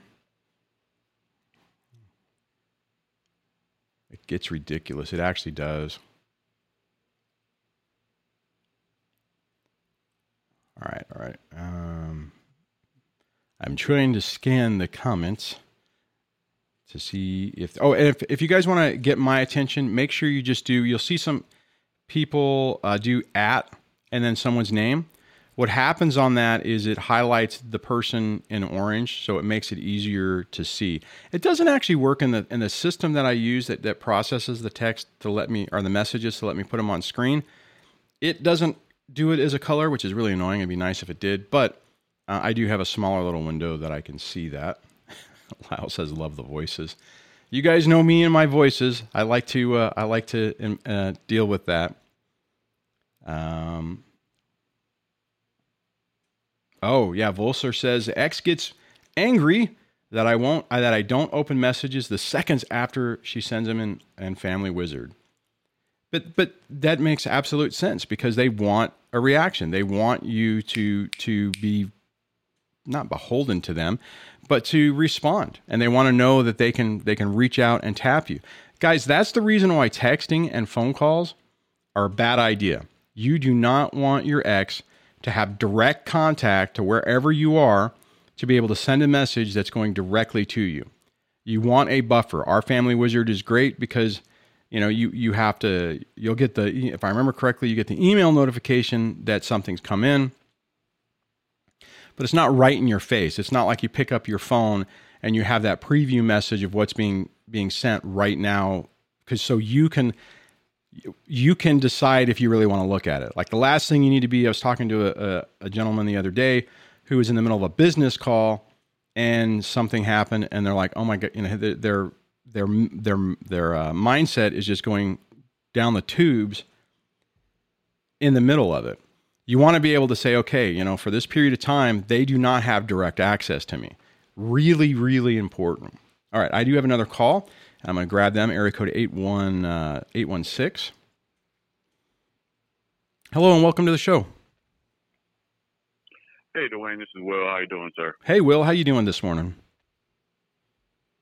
It gets ridiculous. It actually does. All right, all right. Um, I'm trying to scan the comments to see if oh and if if you guys want to get my attention, make sure you just do. You'll see some people uh, do at and then someone's name. What happens on that is it highlights the person in orange, so it makes it easier to see. It doesn't actually work in the in the system that I use that, that processes the text to let me or the messages to let me put them on screen. It doesn't do it as a color, which is really annoying. It'd be nice if it did, but uh, I do have a smaller little window that I can see that. Lyle says, "Love the voices." You guys know me and my voices. I like to uh, I like to um, uh, deal with that. Um, Oh yeah, Volser says X gets angry that I won't uh, that I don't open messages the seconds after she sends them in and Family Wizard. But but that makes absolute sense because they want a reaction. They want you to to be not beholden to them, but to respond. And they want to know that they can they can reach out and tap you. Guys, that's the reason why texting and phone calls are a bad idea. You do not want your ex to have direct contact to wherever you are to be able to send a message that's going directly to you. You want a buffer. Our family wizard is great because you know you you have to you'll get the if I remember correctly you get the email notification that something's come in. But it's not right in your face. It's not like you pick up your phone and you have that preview message of what's being being sent right now because so you can you can decide if you really want to look at it. Like the last thing you need to be, I was talking to a, a, gentleman the other day who was in the middle of a business call and something happened and they're like, oh my God, you know, their, their, their, their, their uh, mindset is just going down the tubes in the middle of it. You want to be able to say, okay, you know, for this period of time, they do not have direct access to me. Really, really important. All right, I do have another call. I'm going to grab them, area code 81, uh, 816. Hello and welcome to the show. Hey, Dwayne, this is Will. How you doing, sir? Hey, Will. How you doing this morning?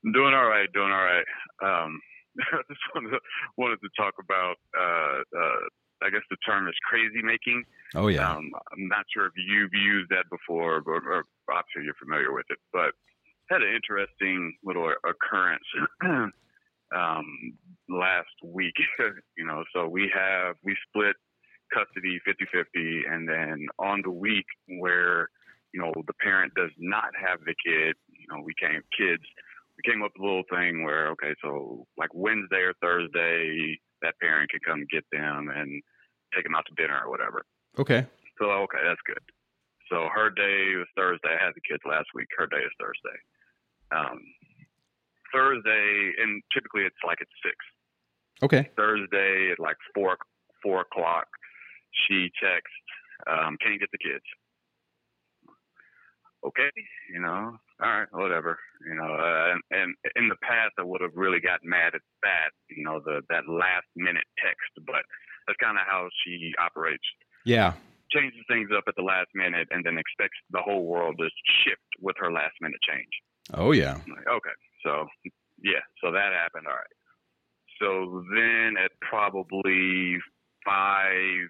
I'm doing all right. Doing all right. Um, I just wanted to, wanted to talk about, uh, uh, I guess the term is crazy making. Oh, yeah. Um, I'm not sure if you've used that before, or, or I'm sure you're familiar with it, but had an interesting little occurrence um, last week. you know, so we have we split custody 50-50 and then on the week where you know the parent does not have the kid you know we came kids we came up with a little thing where okay so like wednesday or thursday that parent can come get them and take them out to dinner or whatever. Okay. So okay that's good. So her day was thursday. I had the kids last week. Her day is thursday. Um, Thursday, and typically it's like at six. Okay. Thursday at like four four o'clock, she texts, um, "Can you get the kids?" Okay, you know, all right, whatever, you know. Uh, and, and in the past, I would have really got mad at that, you know, the that last minute text. But that's kind of how she operates. Yeah. Changes things up at the last minute, and then expects the whole world to shift with her last minute change. Oh yeah. Like, okay. So yeah, so that happened. All right. So then at probably five,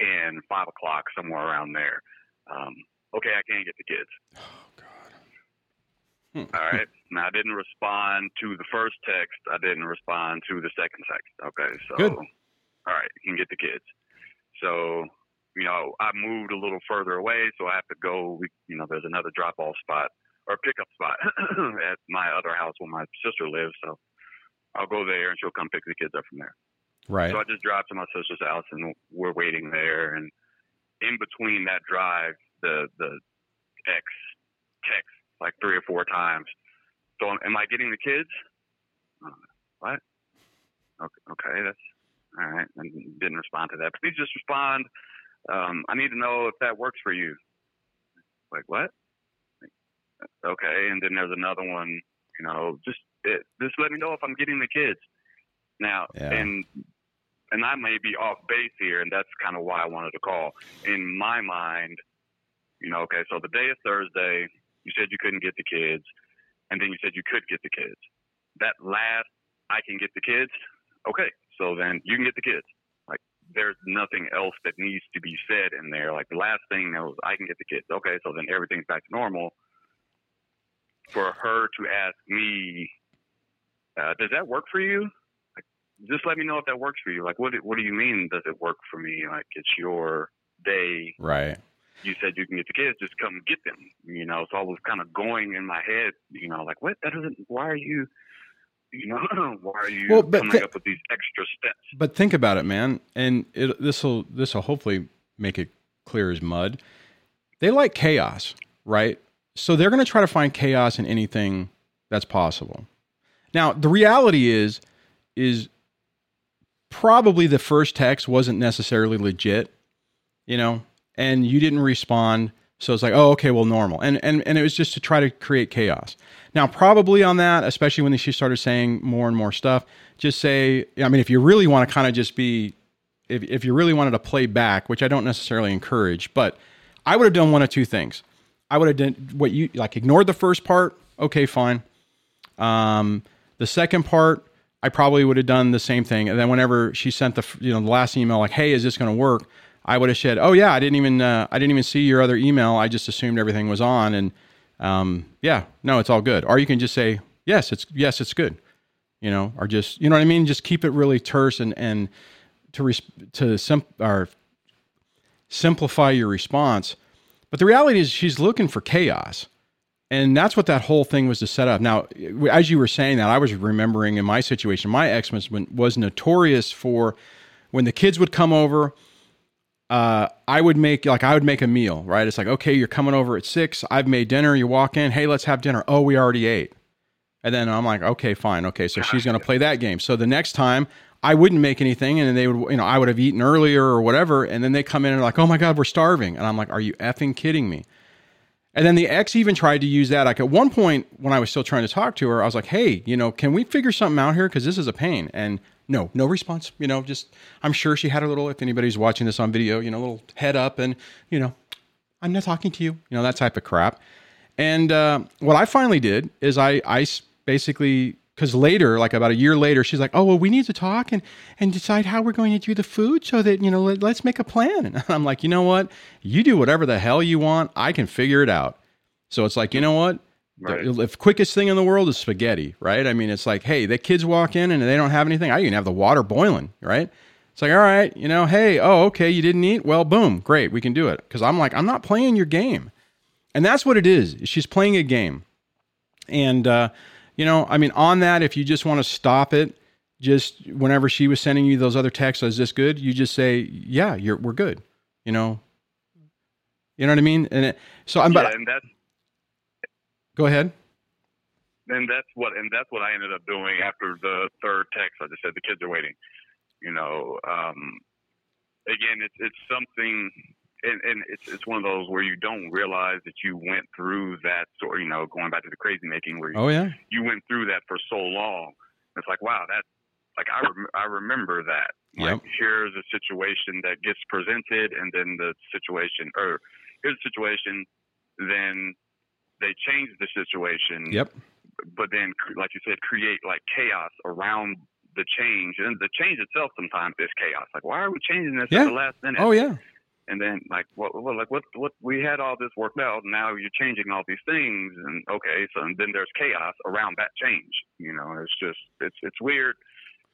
ten, five o'clock, somewhere around there. Um, okay, I can't get the kids. Oh God. Hmm. All right. Now I didn't respond to the first text. I didn't respond to the second text. Okay, so Good. all right, you can get the kids. So you know, I moved a little further away, so I have to go. You know, there's another drop off spot or pickup spot at my other house where my sister lives. So I'll go there and she'll come pick the kids up from there. Right. So I just drive to my sister's house and we're waiting there. And in between that drive, the the ex text like three or four times. So am I getting the kids? Uh, what? Okay, okay, that's all right. And didn't respond to that. Please just respond Um, I need to know if that works for you. Like what? Okay, and then there's another one. You know, just it, just let me know if I'm getting the kids. Now, Yeah. and and I may be off base here, and that's kind of why I wanted to call. In my mind, you know, okay, so the day is Thursday. You said you couldn't get the kids, and then you said you could get the kids. That last, I can get the kids. Okay, so then you can get the kids. Like, there's nothing else that needs to be said in there. Like the last thing that was, I can get the kids. Okay, so then everything's back to normal. For her to ask me, uh, does that work for you? Like, just let me know if that works for you. Like, what do- what do you mean? Does it work for me? Like, it's your day. Right. You said you can get the kids. Just come get them. You know. So I was kind of going in my head. You know, like, what? That doesn't. Why are you? You know, why are you Well, coming thi- up with these extra steps? But think about it, man, and this will this will hopefully make it clear as mud. They like chaos, right? So they're going to try to find chaos in anything that's possible. Now, the reality is is probably the first text wasn't necessarily legit, you know, and you didn't respond. So it's like, oh, okay, well, normal. And and and it was just to try to create chaos. Now, probably on that, especially when she started saying more and more stuff, just say, I mean, if you really want to kind of just be, if, if you really wanted to play back, which I don't necessarily encourage, but I would have done one of two things. I would have done what you like, ignored the first part. Okay, fine. Um, the second part, I probably would have done the same thing. And then whenever she sent the you know the last email, like, "Hey, is this going to work?" I would have said, "Oh yeah, I didn't even uh, I didn't even see your other email. I just assumed everything was on." And um, yeah, no, it's all good. Or you can just say, "Yes, it's yes, it's good." You know, or just you know what I mean. Just keep it really terse and and to res- to sim- or simplify your response. But the reality is, she's looking for chaos. And that's what that whole thing was to set up. Now, as you were saying that, I was remembering in my situation, my ex was, notorious for when the kids would come over, uh, I would make like I would make a meal, right? It's like, okay, you're coming over at six. I've made dinner. You walk in, hey, let's have dinner. Oh, we already ate. And then I'm like, okay, fine, okay. So she's going to play that game. So the next time I wouldn't make anything, and then they would, you know, I would have eaten earlier or whatever. And then they come in and like, oh my god, we're starving. And I'm like, are you effing kidding me? And then the ex even tried to use that. Like at one point when I was still trying to talk to her, I was like, "Hey, you know, can we figure something out here? Because this is a pain." And no, no response. You know, just I'm sure she had a little. If anybody's watching this on video, you know, a little head up, and you know, I'm not talking to you. You know, that type of crap. And uh, what I finally did is I I basically because later, like about a year later, she's like, "Oh well, we need to talk and and decide how we're going to do the food so that you know let, let's make a plan." And I'm like, you know what? You do whatever the hell you want. I can figure it out. So it's like, you know what? Right. The, the quickest thing in the world is spaghetti, right? I mean, it's like, hey, the kids walk in and they don't have anything. I even have the water boiling, right? It's like, all right, you know, hey, oh, okay, you didn't eat. Well, boom, great, we can do it. Because I'm like, I'm not playing your game, and that's what it is. She's playing a game, and uh, you know, I mean, on that, if you just want to stop it, just whenever she was sending you those other texts, is this good? You just say, yeah, you're we're good. You know, you know what I mean? And it, so I'm, yeah, but and that's go ahead. and that's what and that's what I ended up doing after the third text. I just said the kids are waiting. You know, um, again, it's it's something, and, and it's it's one of those where you don't realize that you went through that sort. You know, going back to the crazy making, where you, Oh yeah, you went through that for so long. It's like wow, that like I rem- I remember that. Like Yep. here's a situation that gets presented, and then the situation, or here's a situation, then they change the situation yep, but then like you said create like chaos around the change and the change itself sometimes is chaos like why are we changing this Yeah. at the last minute oh yeah, and then like what, what like what what we had all this worked out and now you're changing all these things and okay so and then there's chaos around that change you know it's just it's it's weird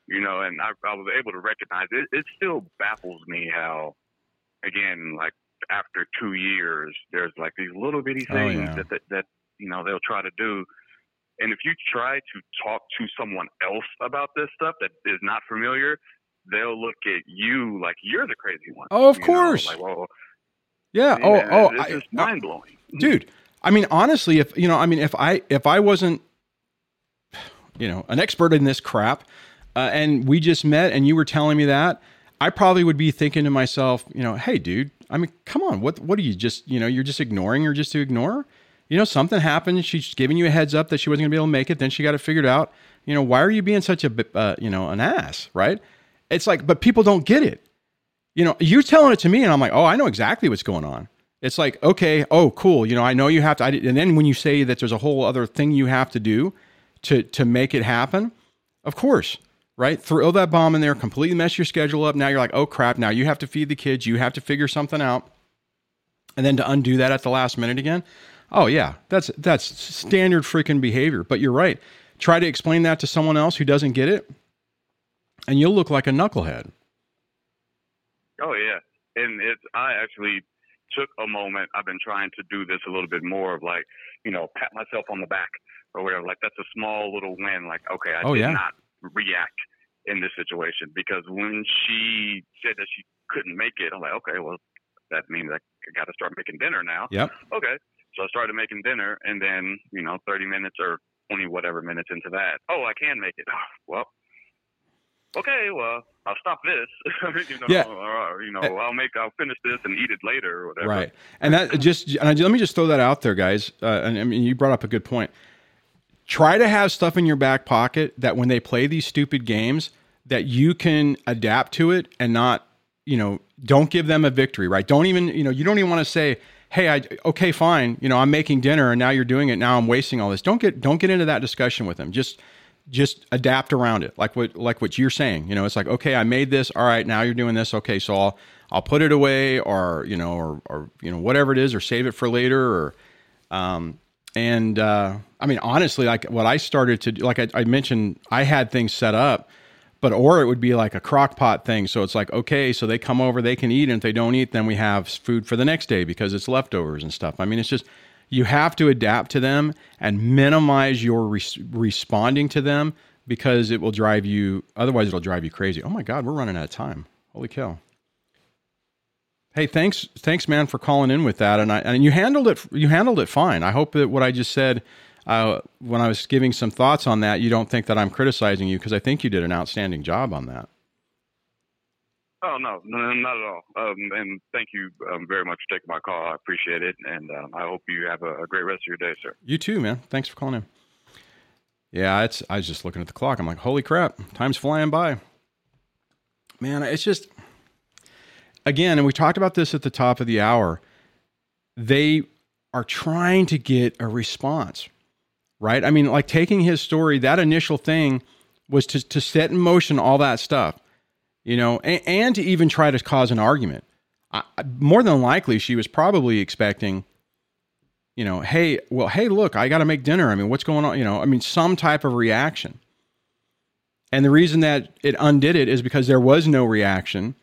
you know and i, I was able to recognize it it still baffles me how again like after two years there's like these little bitty Oh, things yeah. that, that that you know they'll try to do and if you try to talk to someone else about this stuff that is not familiar they'll look at you like you're the crazy one Oh, of course. like well yeah. Oh man, oh, it's I- uh, mind blowing. dude. I mean, honestly, if you know, I mean, if I if I wasn't, you know, an expert in this crap, uh, and we just met, and you were telling me that, I probably would be thinking to myself, you know, hey, dude, I mean, come on. What what are you just, you know, you're just ignoring her just to ignore? You know, something happened. She's giving you a heads up that she wasn't going to be able to make it. Then she got it figured out. You know, why are you being such a, uh, you know, an ass, right? It's like, but people don't get it. You know, you're telling it to me, and I'm like, oh, I know exactly what's going on. It's like, okay, oh, cool. You know, I know you have to. I, and then when you say that there's a whole other thing you have to do to to make it happen, of course, right? Throw that bomb in there, completely mess your schedule up. Now you're like, oh crap, now you have to feed the kids, you have to figure something out. And then to undo that at the last minute again. Oh yeah, that's that's standard freaking behavior. But you're right. Try to explain that to someone else who doesn't get it, and you'll look like a knucklehead. Oh yeah. And it's I actually took a moment. I've been trying to do this a little bit more of like, you know, pat myself on the back or whatever. Like that's a small little win. Like, okay, I Oh, did yeah. not react in this situation because when she said that she couldn't make it, I'm like, okay, well, that means I got to start making dinner now. Yep. Okay. So I started making dinner, and then you know, 30 minutes or 20 whatever minutes into that, oh, I can make it. well, okay, well, I'll stop this. you know, Yeah. or, you know, I'll make, I'll finish this and eat it later or whatever. Right. And that just, and I, let me just throw that out there, guys. Uh, and I mean, you brought up a good point. Try to have stuff in your back pocket that when they play these stupid games, that you can adapt to it and not, you know, don't give them a victory, right? Don't even, you know, you don't even want to say, hey, I, okay, fine, you know, I'm making dinner and now you're doing it. Now I'm wasting all this. Don't get, don't get into that discussion with them. Just, just adapt around it like what like what you're saying you know it's like okay i made this all right now you're doing this okay so i'll i'll put it away or you know or or you know whatever it is or save it for later or um and uh i mean honestly like what i started to do like i, I mentioned i had things set up but or it would be like a crock pot thing so it's like okay so they come over they can eat and if they don't eat then we have food for the next day because it's leftovers and stuff. I mean it's just you have to adapt to them and minimize your res- responding to them because it will drive you otherwise it'll drive you crazy. Oh my god we're running out of time. Holy cow. Hey thanks thanks man for calling in with that. And i and you handled it you handled it fine. I hope that what i just said uh, when i was giving some thoughts on that you don't think that i'm criticizing you because i think you did an outstanding job on that Oh no, no, not at all. Um, and thank you um, very much for taking my call. I appreciate it, and um, I hope you have a, a great rest of your day, sir. You too, man. Thanks for calling in. Yeah, it's. I was just looking at the clock. I'm like, holy crap, time's flying by. Man, it's just. Again, and we talked about this at the top of the hour. They are trying to get a response, right? I mean, like taking his story, that initial thing was to to set in motion all that stuff, you know, and, and to even try to cause an argument. I, more than likely, she was probably expecting you know, hey, well, hey, look, I got to make dinner. I mean, what's going on? You know, I mean, some type of reaction. And the reason that it undid it is because there was no reaction,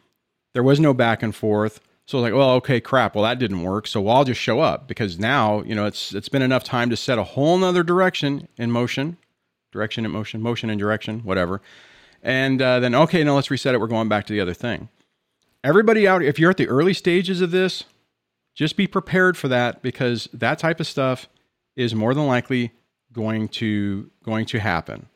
there was no back and forth. So like, well, okay, crap. Well, that didn't work. So I'll just show up because now, you know, it's it's been enough time to set a whole nother direction in motion, direction in motion, motion in direction, whatever. And uh, then, okay, now let's reset it. We're going back to the other thing. Everybody out, if you're at the early stages of this, just be prepared for that because that type of stuff is more than likely going to going to happen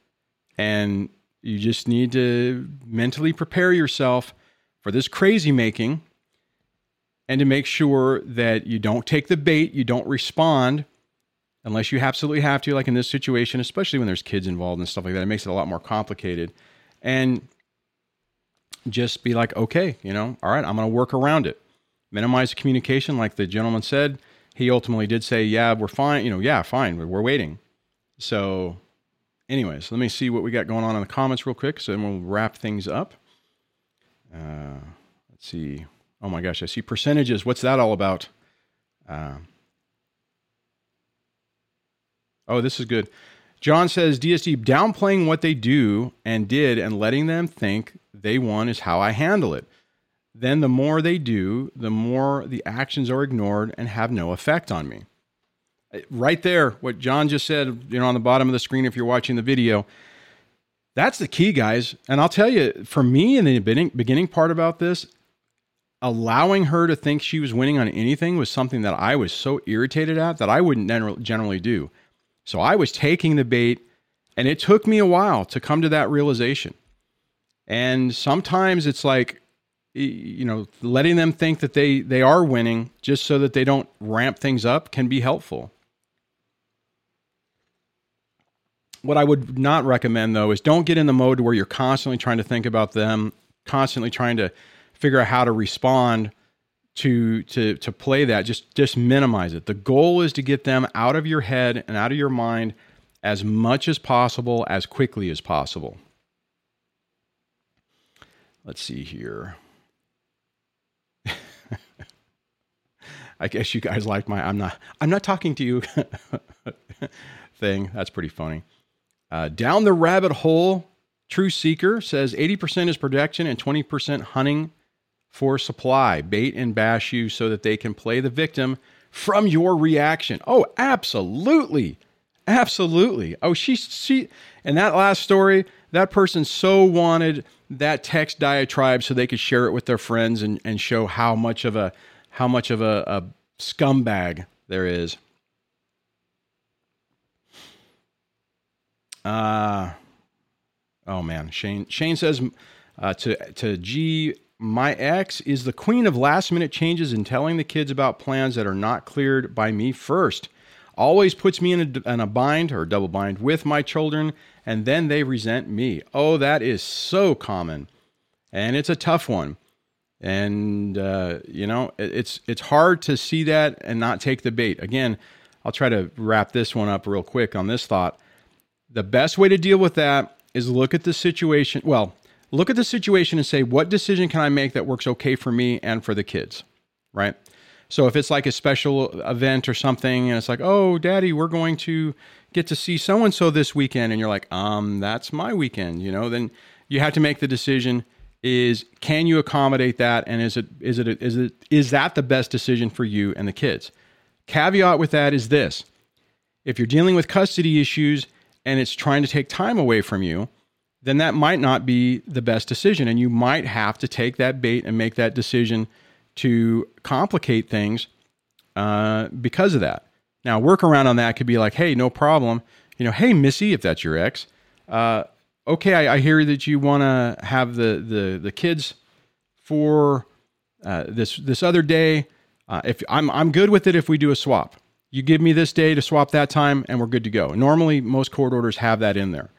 and you just need to mentally prepare yourself for this crazy making and to make sure that you don't take the bait you don't respond unless you absolutely have to like in this situation especially when there's kids involved and stuff like that it makes it a lot more complicated and just be like okay you know all right i'm going to work around it. Minimize communication like the gentleman said. He ultimately did say yeah we're fine you know yeah fine we're, we're waiting. So anyways let me see what we got going on in the comments real quick so then we'll wrap things up. Uh, let's see. Oh my gosh i see percentages. What's that all about? Uh, oh this is good john says dsd downplaying what they do and did and letting them think they won is how i handle it then the more they do, the more the actions are ignored and have no effect on me. Right there, what John just said, you know, on the bottom of the screen, if you're watching the video, that's the key, guys. And I'll tell you, for me in the beginning, beginning part about this, allowing her to think she was winning on anything was something that I was so irritated at that I wouldn't generally do. So I was taking the bait, and it took me a while to come to that realization. And sometimes it's like, you know, letting them think that they they are winning just so that they don't ramp things up can be helpful. What I would not recommend though is don't get in the mode where you're constantly trying to think about them, constantly trying to figure out how to respond to to to play that. Just just minimize it. The goal is to get them out of your head and out of your mind as much as possible as quickly as possible. Let's see here. I guess you guys like my I'm not I'm not talking to you thing. That's pretty funny. Uh, down the rabbit hole, True Seeker says 80% is protection and 20% hunting for supply. Bait and bash you so that they can play the victim from your reaction. Oh, absolutely. Absolutely. Oh, she she and that last story, that person so wanted that text diatribe so they could share it with their friends and, and show how much of a how much of a, a scumbag there is. Uh oh man, Shane Shane says uh, to to G my ex is the queen of last minute changes and telling the kids about plans that are not cleared by me first. Always puts me in a, in a bind or double bind with my children, and then they resent me. Oh, that is so common, and it's a tough one. And uh, you know, it, it's it's hard to see that and not take the bait. Again, I'll try to wrap this one up real quick on this thought. The best way to deal with that is look at the situation. Well, look at the situation and say, what decision can I make that works okay for me and for the kids, right? So if it's like a special event or something, and it's like, oh, daddy, we're going to get to see so and so this weekend, and you're like, um, that's my weekend, you know, then you have to make the decision is can you accommodate that? And is it is it is it is that the best decision for you and the kids? Caveat with that is this. If you're dealing with custody issues and it's trying to take time away from you then that might not be the best decision. And you might have to take that bait and make that decision to complicate things uh, because of that. Now, workaround on that could be like, hey, no problem. You know, hey, Missy, if that's your ex, uh, okay, I, I, hear that you want to have the, the, the kids for uh, this, this other day. Uh, if I'm, I'm good with it if we do a swap. You give me this day to swap that time, and we're good to go. Normally, most court orders have that in there.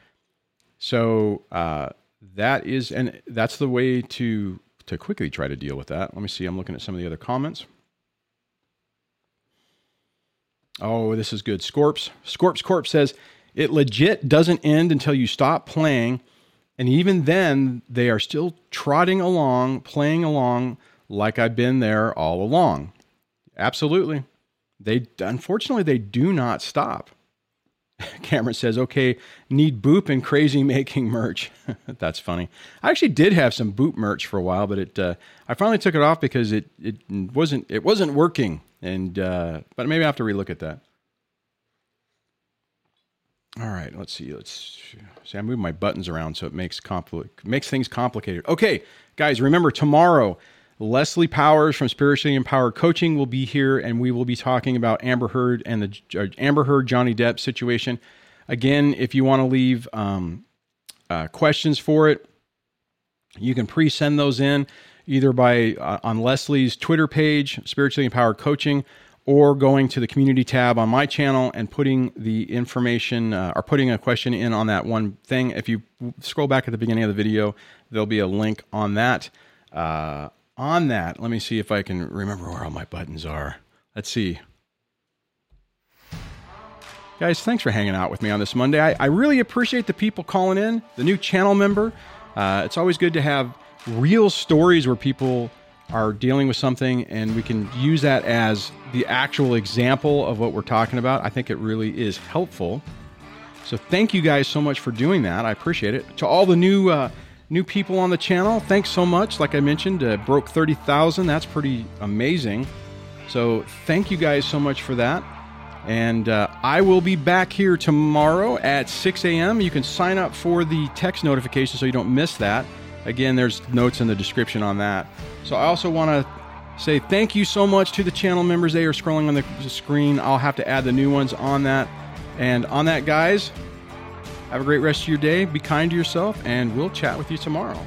So uh, that is, and that's the way to to quickly try to deal with that. Let me see. I'm looking at some of the other comments. Oh, this is good. Scorps Scorps Corp says it legit doesn't end until you stop playing, and even then they are still trotting along, playing along like I've been there all along. Absolutely. They unfortunately they do not stop. Cameron says, okay, need boop and crazy making merch. That's funny. I actually did have some boop merch for a while, but it uh, I finally took it off because it it wasn't it wasn't working. And uh, but maybe I have to relook at that. All right, let's see. Let's see. I move my buttons around so it makes compli- makes things complicated. Okay, guys, remember tomorrow Leslie Powers from Spiritually Empowered Coaching will be here, and we will be talking about Amber Heard and the uh, Amber Heard Johnny Depp situation. Again, if you want to leave um, uh, questions for it, you can pre-send those in either by uh, on Leslie's Twitter page, Spiritually Empowered Coaching, or going to the community tab on my channel and putting the information uh, or putting a question in on that one thing. If you scroll back at the beginning of the video, there'll be a link on that. Uh, on that, let me see if I can remember where all my buttons are. Let's see. Guys, thanks for hanging out with me on this Monday. I, I really appreciate the people calling in, the new channel member. Uh, it's always good to have real stories where people are dealing with something and we can use that as the actual example of what we're talking about. I think it really is helpful. So, thank you guys so much for doing that. I appreciate it. To all the new uh, new people on the channel. Thanks so much. Like I mentioned, uh, broke 30,000. That's pretty amazing. So thank you guys so much for that. And uh, I will be back here tomorrow at 6 a.m. You can sign up for the text notification so you don't miss that. Again, there's notes in the description on that. So I also want to say thank you so much to the channel members. They are scrolling on the screen. I'll have to add the new ones on that. And on that, guys, have a great rest of your day. Be kind to yourself, and we'll chat with you tomorrow.